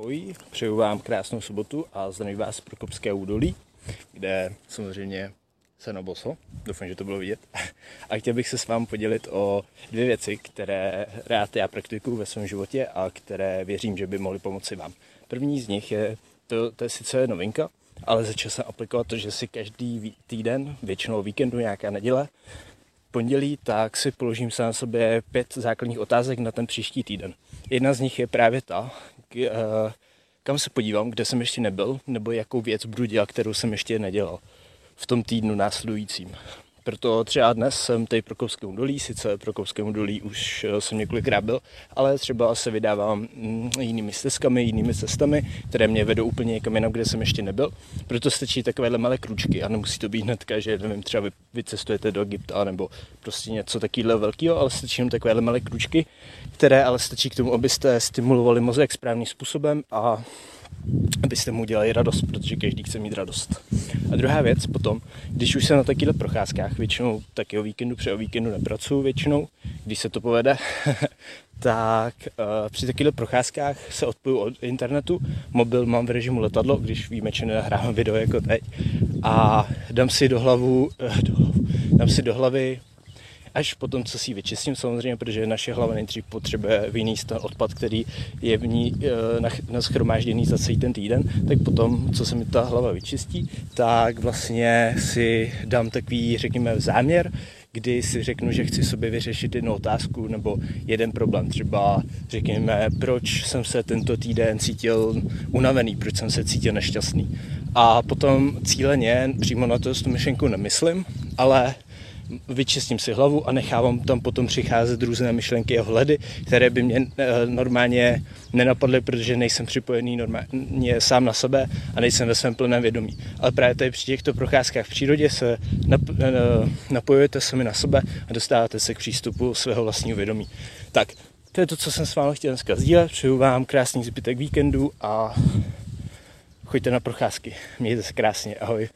Ahoj, přeju vám krásnou sobotu a zdravím vás z Prokopské údolí, kde samozřejmě se na boso, doufám, že to bylo vidět. A chtěl bych se s vámi podělit o dvě věci, které rád já praktikuju ve svém životě a které věřím, že by mohly pomoci vám. První z nich je, to, to je sice novinka, ale začal jsem aplikovat to, že si každý týden, většinou víkendu, nějaká neděle, pondělí, tak si položím sám sobě pět základních otázek na ten příští týden. Jedna z nich je právě ta, uh, kam se podívám, kde jsem ještě nebyl, nebo jakou věc budu dělat, kterou jsem ještě nedělal v tom týdnu následujícím. Proto třeba dnes jsem tady Prokovskému dolí, sice Prokovskému dolí už eh, jsem několikrát byl, ale třeba se vydávám mm, jinými stezkami, jinými cestami, které mě vedou úplně někam jinam, kde jsem ještě nebyl. Proto stačí takovéhle malé kručky a nemusí to být hnedka, že nevím, třeba vy, vy cestujete do Egypta nebo prostě něco takového velkého, ale stačí jenom takovéhle malé kručky, které ale stačí k tomu, abyste stimulovali mozek správným způsobem a abyste mu udělali radost, protože každý chce mít radost. A druhá věc potom, když už jsem na takovýchhle procházkách, většinou taky o víkendu, při o víkendu nepracuju většinou, když se to povede, tak uh, při takovýchhle procházkách se odpoju od internetu, mobil mám v režimu letadlo, když víme, že nenahrávám video jako teď, a dám si do hlavu, uh, do, dám si do hlavy až potom, co si ji vyčistím samozřejmě, protože naše hlava nejdřív potřebuje vyníst ten odpad, který je v ní e, naschromážděný za celý ten týden, tak potom, co se mi ta hlava vyčistí, tak vlastně si dám takový, řekněme, záměr, kdy si řeknu, že chci sobě vyřešit jednu otázku nebo jeden problém. Třeba řekněme, proč jsem se tento týden cítil unavený, proč jsem se cítil nešťastný. A potom cíleně přímo na to tu myšlenku nemyslím, ale vyčistím si hlavu a nechávám tam potom přicházet různé myšlenky a vhledy, které by mě eh, normálně nenapadly, protože nejsem připojený normálně sám na sebe a nejsem ve svém plném vědomí. Ale právě tady při těchto procházkách v přírodě se eh, napojujete sami na sebe a dostáváte se k přístupu svého vlastního vědomí. Tak, to je to, co jsem s vámi chtěl dneska sdílet. Přeju vám krásný zbytek víkendu a choďte na procházky. Mějte se krásně. Ahoj.